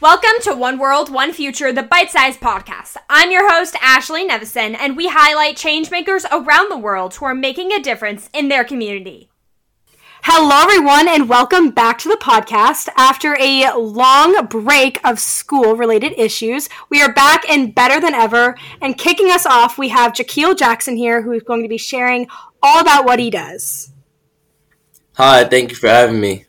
Welcome to One World, One Future, the Bite Size Podcast. I'm your host, Ashley Nevison, and we highlight changemakers around the world who are making a difference in their community. Hello, everyone, and welcome back to the podcast. After a long break of school related issues, we are back and better than ever. And kicking us off, we have Jahkil Jackson here, who is going to be sharing all about what he does. Hi, thank you for having me.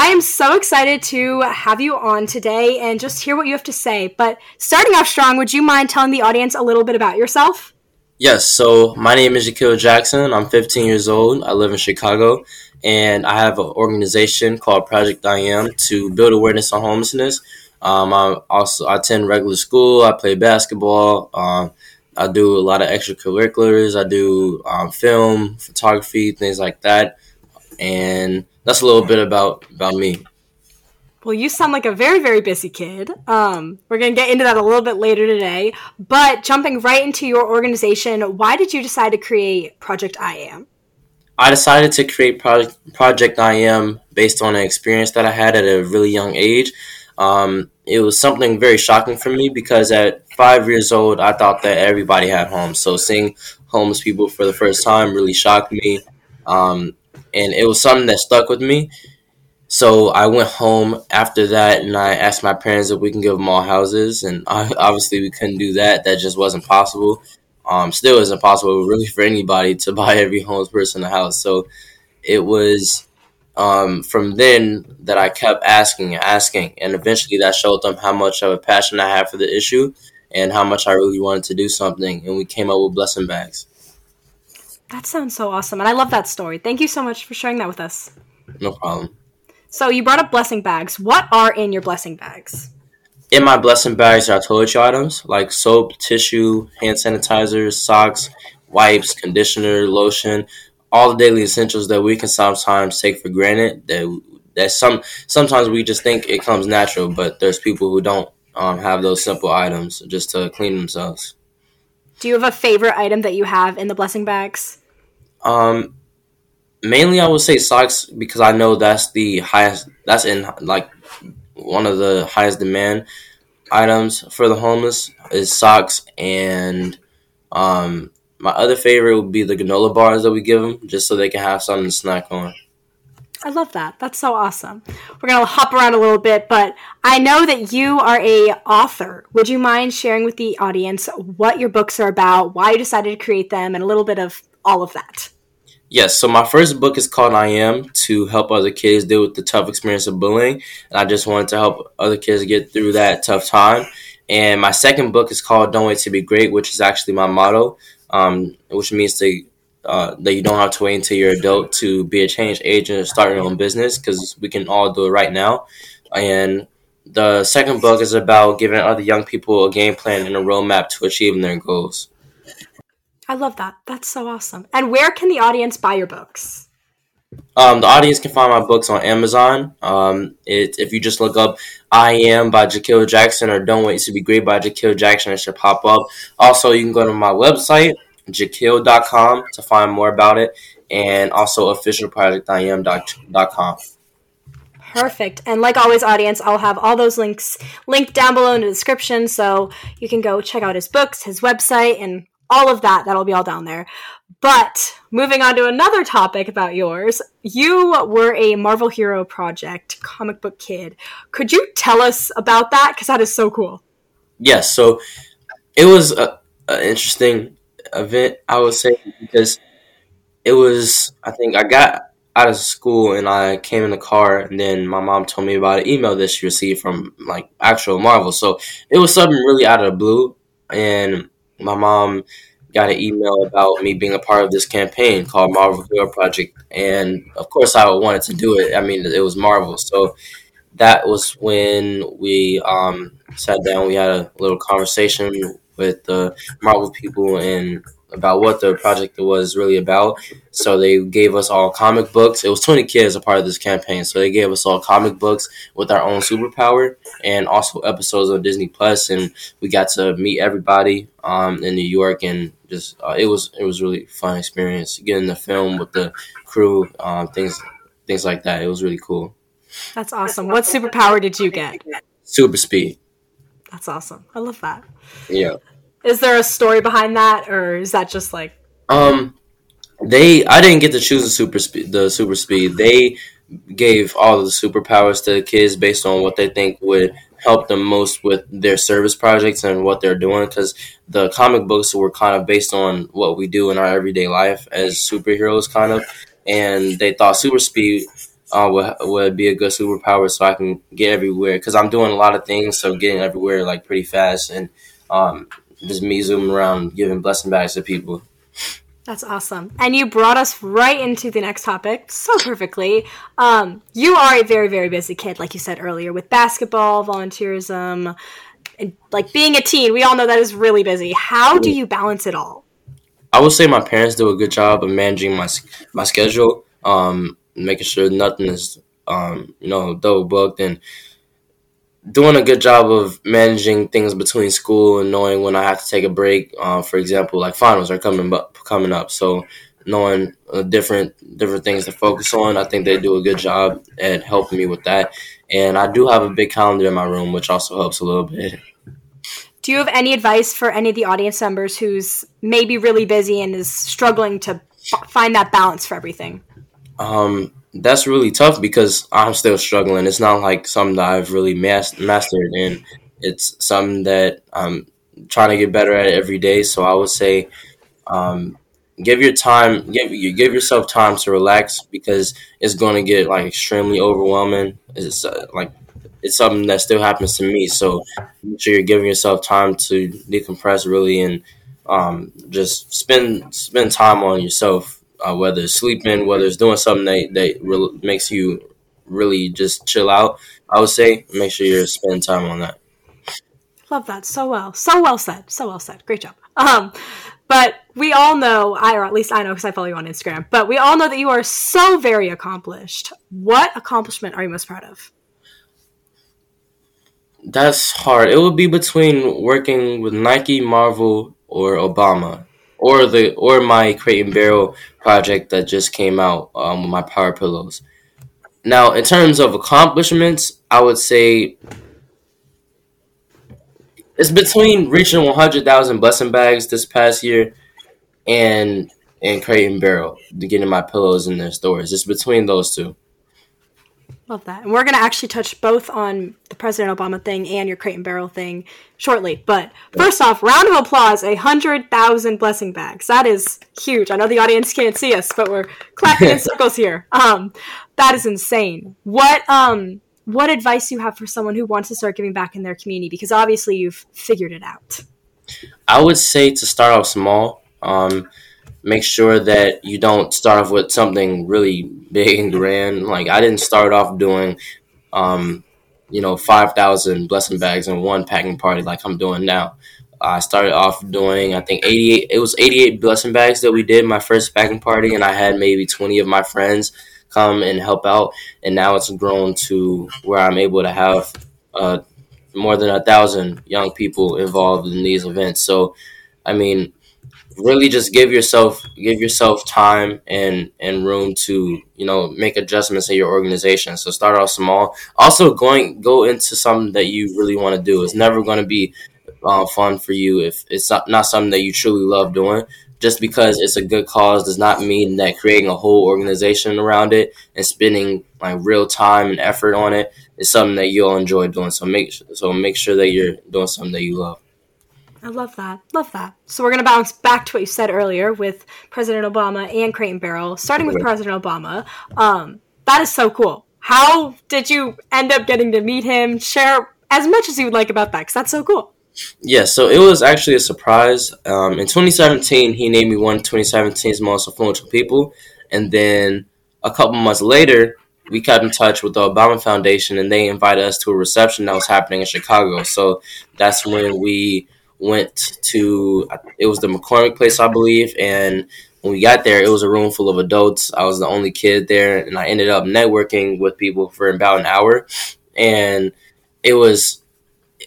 I am so excited to have you on today and just hear what you have to say. But starting off strong, would you mind telling the audience a little bit about yourself? Yes, so my name is Jahkil Jackson. I'm 15 years old. I live in Chicago, and I have an organization called Project I Am to build awareness on homelessness. Um, I also I attend regular school. I play basketball. Um, I do a lot of extracurriculars. I do um, film, photography, things like that, and that's a little bit about about me. Well, you sound like a very, very busy kid. Um, we're going to get into that a little bit later today. But jumping right into your organization, why did you decide to create Project I Am? I decided to create Project, Project I Am based on an experience that I had at a really young age. Um, it was something very shocking for me because at five years old, I thought that everybody had homes. So seeing homeless people for the first time really shocked me. Um, and it was something that stuck with me. So I went home after that, and I asked my parents if we can give them all houses, and obviously we couldn't do that. That just wasn't possible. Um, still isn't possible, really, for anybody to buy every homeless person a house. So it was um, from then that I kept asking and asking, and eventually that showed them how much of a passion I had for the issue and how much I really wanted to do something. And we came up with blessing bags. That sounds so awesome. And I love that story. Thank you so much for sharing that with us. No problem. So you brought up blessing bags. What are in your blessing bags? In my blessing bags are toiletry items like soap, tissue, hand sanitizers, socks, wipes, conditioner, lotion, all the daily essentials that we can sometimes take for granted. That that some sometimes we just think it comes natural, but there's people who don't um, have those simple items just to clean themselves. Do you have a favorite item that you have in the blessing bags? Um, mainly I would say socks because I know that's the highest. That's in like one of the highest demand items for the homeless is socks and um my other favorite would be the granola bars that we give them just so they can have something to snack on. I love that. That's so awesome. We're going to hop around a little bit, but I know that you are a author. Would you mind sharing with the audience what your books are about, why you decided to create them, and a little bit of all of that? Yes, so my first book is called I Am to help other kids deal with the tough experience of bullying. And I just wanted to help other kids get through that tough time. And my second book is called Don't Wait to Be Great, which is actually my motto, um, which means to uh, that you don't have to wait until you're adult to be a change agent or start your own business because we can all do it right now. And the second book is about giving other young people a game plan and a roadmap to achieving their goals. I love that. That's so awesome. And where can the audience buy your books? Um, the audience can find my books on Amazon. Um, it, if you just look up I Am by Jahkil Jackson or Don't Wait to Be Great by Jahkil Jackson, it should pop up. Also, you can go to my website, jahkil.com to find more about it, and also officialprojectiam.com. Perfect. And like always, audience, I'll have all those links linked down below in the description so you can go check out his books, his website, and all of that. That'll be all down there. But moving on to another topic about yours, you were a Marvel Hero Project comic book kid. Could you tell us about that? Because that is so cool. Yes. So it was an interesting event, I would say, because it was, I think I got out of school and I came in the car and then my mom told me about an email that she received from like actual Marvel. So it was something really out of the blue and my mom got an email about me being a part of this campaign called Marvel Hero Project and of course I wanted to do it. I mean it was Marvel. So that was when we um, sat down, we had a little conversation with the Marvel people and about what the project was really about. So they gave us all comic books. It was 20 kids a part of this campaign. So they gave us all comic books with our own superpower and also episodes of Disney Plus and we got to meet everybody um, in New York and just uh, it was it was really fun experience getting the film with the crew um, things things like that. It was really cool. That's awesome. What superpower did you get? super speed. That's awesome. I love that. Yeah. Is there a story behind that, or is that just like? Um, they I didn't get to choose the super speed. The super speed they gave all of the superpowers to the kids based on what they think would help them most with their service projects and what they're doing because the comic books were kind of based on what we do in our everyday life as superheroes kind of and they thought super speed uh, would, would be a good superpower so i can get everywhere because i'm doing a lot of things so getting everywhere like pretty fast and um, just me zooming around giving blessing bags to people that's awesome. And you brought us right into the next topic so perfectly. Um, you are a very, very busy kid, like you said earlier, with basketball, volunteerism, and like being a teen. We all know that is really busy. How do you balance it all? I would say my parents do a good job of managing my my schedule, um, making sure nothing is um, you know double booked and doing a good job of managing things between school and knowing when I have to take a break. Uh, for example, like finals are coming up, coming up, so knowing uh, different different things to focus on. I think they do a good job at helping me with that. And I do have a big calendar in my room, which also helps a little bit. Do you have any advice for any of the audience members who's maybe really busy and is struggling to find that balance for everything? Um, that's really tough because I'm still struggling. It's not like something that I've really mas- mastered, and it's something that I'm trying to get better at every day. So I would say, um, give your time, give you give yourself time to relax because it's going to get like extremely overwhelming. It's uh, like it's something that still happens to me. So make sure you're giving yourself time to decompress really and um, just spend spend time on yourself uh, whether it's sleeping, whether it's doing something that, that re- makes you really just chill out, I would say make sure you're spending time on that. Love that so well, so well said, so well said. Great job. Um, but we all know, I or at least I know because I follow you on Instagram. But we all know that you are so very accomplished. What accomplishment are you most proud of? That's hard. It would be between working with Nike, Marvel, or Obama or the or my crate and barrel project that just came out um, with my power pillows. Now, in terms of accomplishments, I would say it's between reaching 100,000 blessing bags this past year and and crate and barrel getting my pillows in their stores. It's between those two. Love that. And we're going to actually touch both on the President Obama thing and your crate and barrel thing shortly. But first off, round of applause, a 100,000 blessing bags. That is huge. I know the audience can't see us, but we're clapping in circles here. Um, that is insane. What, um, what advice do you have for someone who wants to start giving back in their community? Because obviously you've figured it out. I would say to start off small. Um, make sure that you don't start off with something really big and grand. Like I didn't start off doing, um, you know, five thousand blessing bags in one packing party like I'm doing now. I started off doing I think 88 it was 88 blessing bags that we did my first packing party and I had maybe 20 of my friends come and help out and now it's grown to where I'm able to have uh, more than a thousand young people involved in these events so I mean really just give yourself give yourself time and and room to you know make adjustments in your organization. So start off small. Also going go into something that you really want to do. It's never going to be uh, fun for you if it's not, not something that you truly love doing. Just because it's a good cause does not mean that creating a whole organization around it and spending like real time and effort on it is something that you'll enjoy doing. So make so make sure that you're doing something that you love I love that. Love that. So we're going to bounce back to what you said earlier with President Obama and Crate and Barrel, starting with President Obama. Um, that is so cool. How did you end up getting to meet him? Share as much as you would like about that, because that's so cool. Yeah, so it was actually a surprise. Um, in 2017, he named me one of 2017's most influential people. And then a couple months later, we kept in touch with the Obama Foundation and they invited us to a reception that was happening in Chicago. So that's when we went to it was the McCormick place, I believe, and when we got there, it was a room full of adults. I was the only kid there, and I ended up networking with people for about an hour, and it was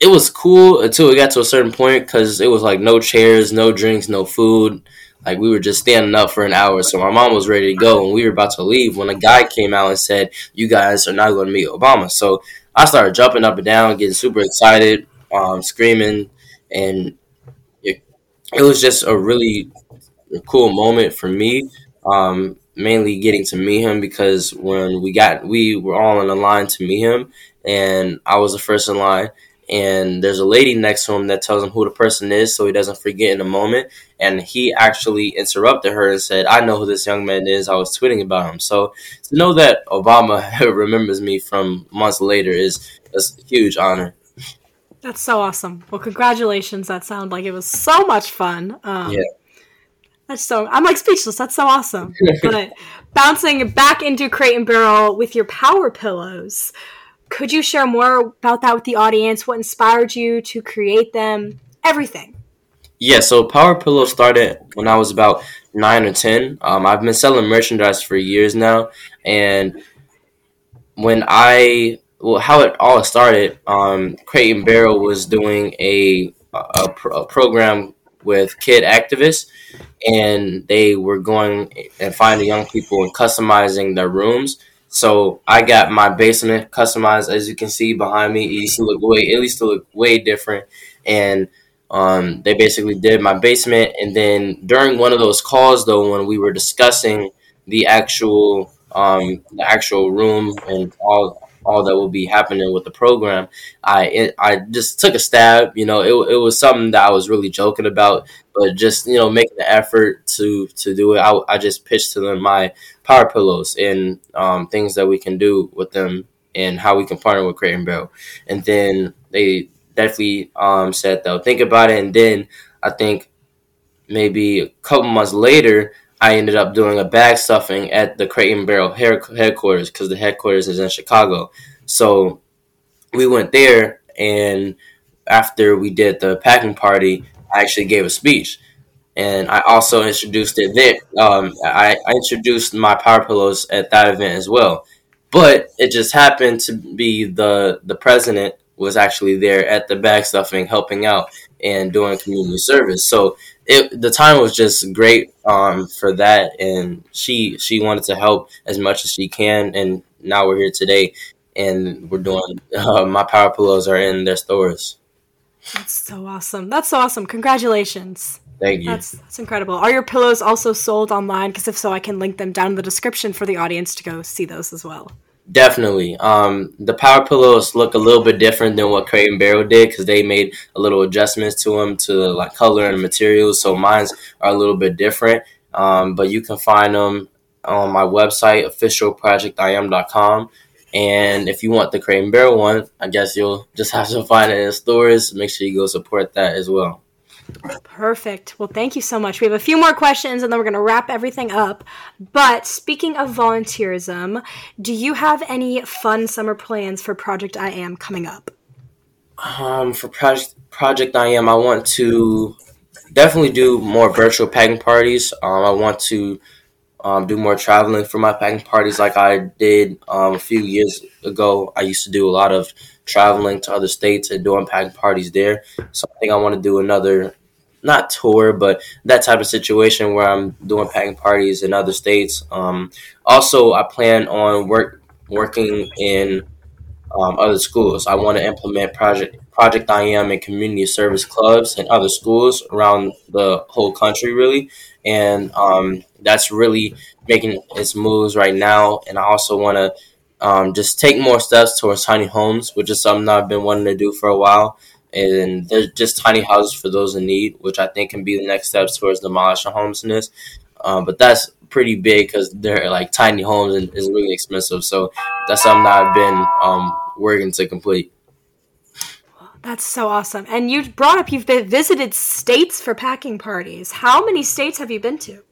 it was cool until we got to a certain point because it was like no chairs, no drinks, no food. Like we were just standing up for an hour, so my mom was ready to go, and we were about to leave when a guy came out and said, "You guys are not going to meet Obama." So I started jumping up and down, getting super excited, um, screaming, and it, it was just a really cool moment for me. Um, mainly getting to meet him because when we got we were all in a line to meet him, and I was the first in line. And there's a lady next to him that tells him who the person is so he doesn't forget in a moment. And he actually interrupted her and said, I know who this young man is. I was tweeting about him. So to know that Obama remembers me from months later is, is a huge honor. That's so awesome. Well, congratulations. That sounded like it was so much fun. Um, yeah. That's so, I'm like speechless. That's so awesome. but bouncing back into Crate and Barrel with your power pillows, could you share more about that with the audience? What inspired you to create them? Everything. Yeah, so Power Pillow started when I was about nine or ten. Um, I've been selling merchandise for years now, and when I well, how it all started, um, and Barrel was doing a, a, a program with kid activists, and they were going and finding young people and customizing their rooms. So I got my basement customized, as you can see behind me. It used to look way, it used to look way different, and um, they basically did my basement. And then during one of those calls, though, when we were discussing the actual um, the actual room and all all that will be happening with the program. I it, I just took a stab. You know, it, it was something that I was really joking about, but just you know making the effort to to do it. I, I just pitched to them my power pillows and um, things that we can do with them and how we can partner with Crate and Barrel. And then they definitely um, said they'll think about it. And then I think maybe a couple months later, I ended up doing a bag stuffing at the Crate and Barrel headquarters because the headquarters is in Chicago. So we went there, and after we did the packing party, I actually gave a speech. And I also introduced it there. Um, I, I introduced my power pillows at that event as well. But it just happened to be the the president was actually there at the bag stuffing, helping out and doing community service. So it the time was just great um, for that, and she she wanted to help as much as she can, and now we're here today, and we're doing uh, my power pillows are in their stores. That's so awesome! That's so awesome! Congratulations! Thank you. That's that's incredible. Are your pillows also sold online? Because if so, I can link them down in the description for the audience to go see those as well. Definitely. Um, the power pillows look a little bit different than what Crate and Barrel did because they made a little adjustments to them to like color and materials. So mine's are a little bit different. Um, but you can find them on my website, officialprojectiam.com. And if you want the Crate and Barrel one, I guess you'll just have to find it in stores. Make sure you go support that as well. Perfect. Well, thank you so much. We have a few more questions and then we're going to wrap everything up. But speaking of volunteerism, do you have any fun summer plans for Project I Am coming up? Um, for Project Project I Am, I want to definitely do more virtual packing parties. Um, I want to um, do more traveling for my packing parties like I did um, a few years ago. I used to do a lot of traveling to other states and doing packing parties there. So I think I want to do another not tour, but that type of situation where I'm doing packing parties in other states. Um, also, I plan on work working in um, other schools. I want to implement project Project I Am in community service clubs and other schools around the whole country, really, and um, that's really making its moves right now. And I also want to um, just take more steps towards tiny homes, which is something I've been wanting to do for a while and they're just tiny houses for those in need, which I think can be the next steps towards demolishing homelessness. Um, but that's pretty big because they're like tiny homes and is really expensive. So that's something that I've been um, working to complete. That's so awesome. And you brought up you've been visited states for packing parties. How many states have you been to?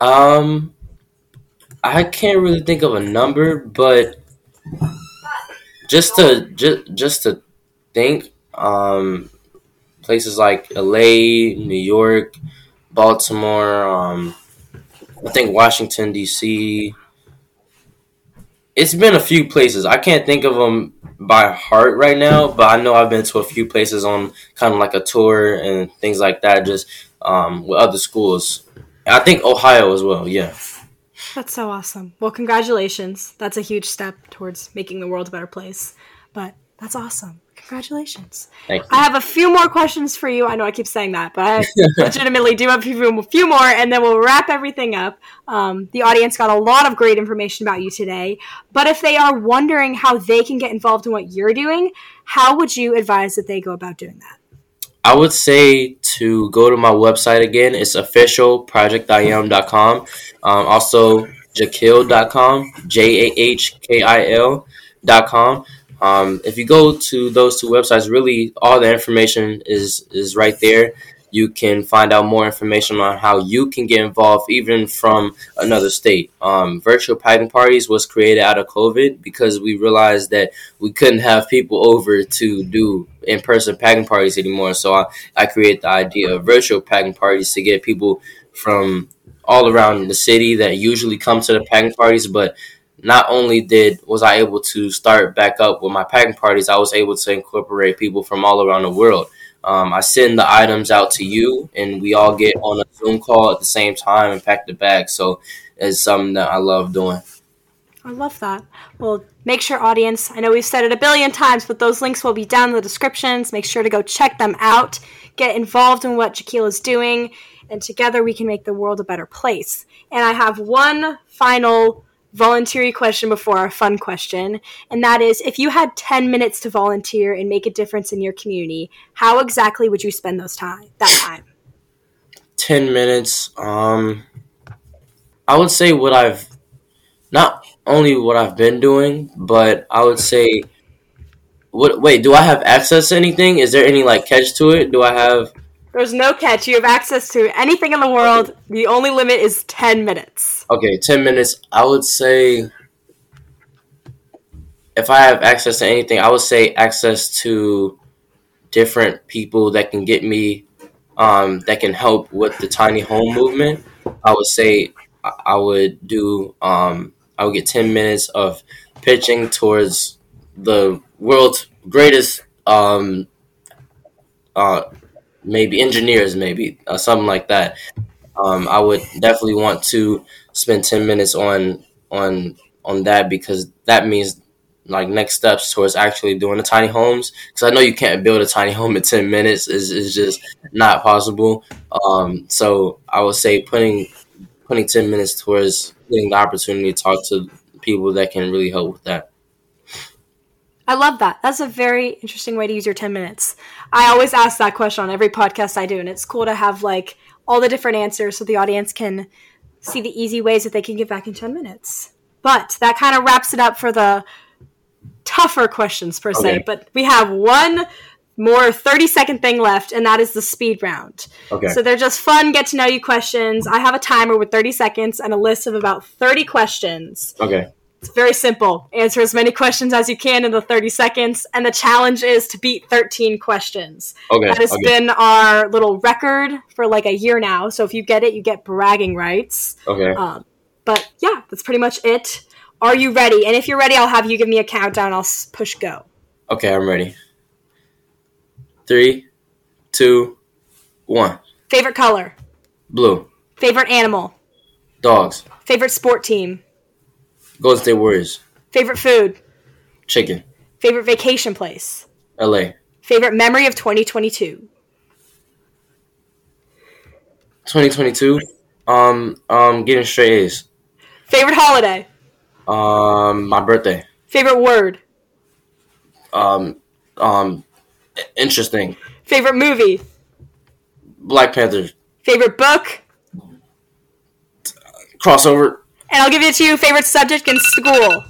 Um, I can't really think of a number, but just to just just to think, um, places like LA, New York, Baltimore, um, I think Washington D.C. It's been a few places. I can't think of them by heart right now, but I know I've been to a few places on kind of like a tour and things like that, just um, with other schools. I think Ohio as well. Yeah. That's so awesome. Well, congratulations. That's a huge step towards making the world a better place. But that's awesome. Congratulations. Thank you. I have a few more questions for you. I know I keep saying that, but I legitimately do have a few, a few more, and then we'll wrap everything up. Um, the audience got a lot of great information about you today. But if they are wondering how they can get involved in what you're doing, how would you advise that they go about doing that? I would say to go to my website again. It's officialprojectiam.com. Um, also, jahkil.com, J A H K I L.com. Um, if you go to those two websites, really all the information is is right there. You can find out more information on how you can get involved, even from another state. Um, virtual packing parties was created out of COVID because we realized that we couldn't have people over to do in person packing parties anymore. So I, I created the idea of virtual packing parties to get people from all around the city that usually come to the packing parties, but not only did was I able to start back up with my packing parties, I was able to incorporate people from all around the world. Um, I send the items out to you, and we all get on a Zoom call at the same time and pack the bag. So it's something that I love doing. I love that. Well, make sure, audience, I know we've said it a billion times, but those links will be down in the descriptions. Make sure to go check them out, get involved in what Jahkil is doing, and together we can make the world a better place. And I have one final voluntary question before our fun question, and that is if you had 10 minutes to volunteer and make a difference in your community, how exactly would you spend those time that time? 10 minutes um I would say what I've not only what I've been doing, but I would say what wait, do I have access to anything? Is there any like catch to it? Do I have There's no catch. You have access to anything in the world. The only limit is 10 minutes. Okay, 10 minutes. I would say if I have access to anything, I would say access to different people that can get me, um, that can help with the tiny home movement. I would say I would do, um, I would get 10 minutes of pitching towards the world's greatest, um, uh, maybe engineers, maybe uh, something like that. Um, I would definitely want to spend 10 minutes on on on that because that means like next steps towards actually doing the tiny homes because I know you can't build a tiny home in 10 minutes is, is just not possible um, so I would say putting putting 10 minutes towards getting the opportunity to talk to people that can really help with that I love that. That's a very interesting way to use your 10 minutes. I always ask that question on every podcast I do, and it's cool to have like all the different answers so the audience can see the easy ways that they can get back in 10 minutes. But that kind of wraps it up for the tougher questions per se. But we have one more 30 second thing left, and that is the speed round. okay So they're just fun, get to know you questions. I have a timer with 30 seconds and a list of about 30 questions. okay It's very simple. Answer as many questions as you can in the 30 seconds, and the challenge is to beat 13 questions. okay That has okay been our little record for like a year now. So if you get it, you get bragging rights. okay Um, but yeah, that's pretty much it. Are you ready? And if you're ready, I'll have you give me a countdown. I'll push go. okay I'm ready three two one Favorite color? blue Favorite animal? dogs Favorite sport team? Golden State Warriors Favorite food? chicken Favorite vacation place? LA Favorite memory of 2022? 2022 um um getting straight A's Favorite holiday? um my birthday Favorite word? um um interesting Favorite movie? Black Panther Favorite book? crossover And I'll give it to you. Favorite subject in school?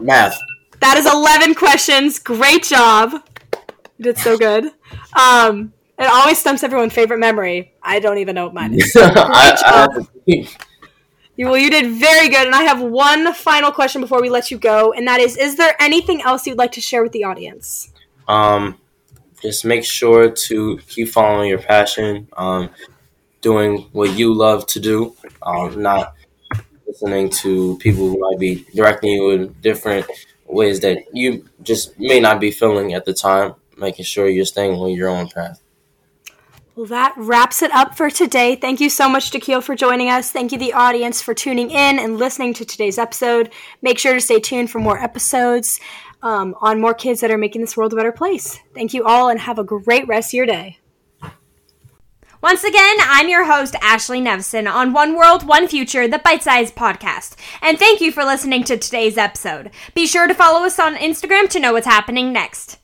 math That is 11 questions. Great job. You did so good. Um, it always stumps everyone. Favorite memory? I don't even know what mine is. I, I, You- Well, you did very good. And I have one final question before we let you go, and that is: Is there anything else you'd like to share with the audience? um just make sure to keep following your passion um doing what you love to do um not listening to people who might be directing you in different ways that you just may not be feeling at the time making sure you're staying on your own path Well, that wraps it up for today. Thank you so much, Jahkil, for joining us. Thank you, the audience, for tuning in and listening to today's episode. Make sure to stay tuned for more episodes. um, on more kids that are making this world a better place. Thank you all and have a great rest of your day. Once again, I'm your host, Ashley Nevison, on One World, One Future, the Bite Size Podcast. And thank you for listening to today's episode. Be sure to follow us on Instagram to know what's happening next.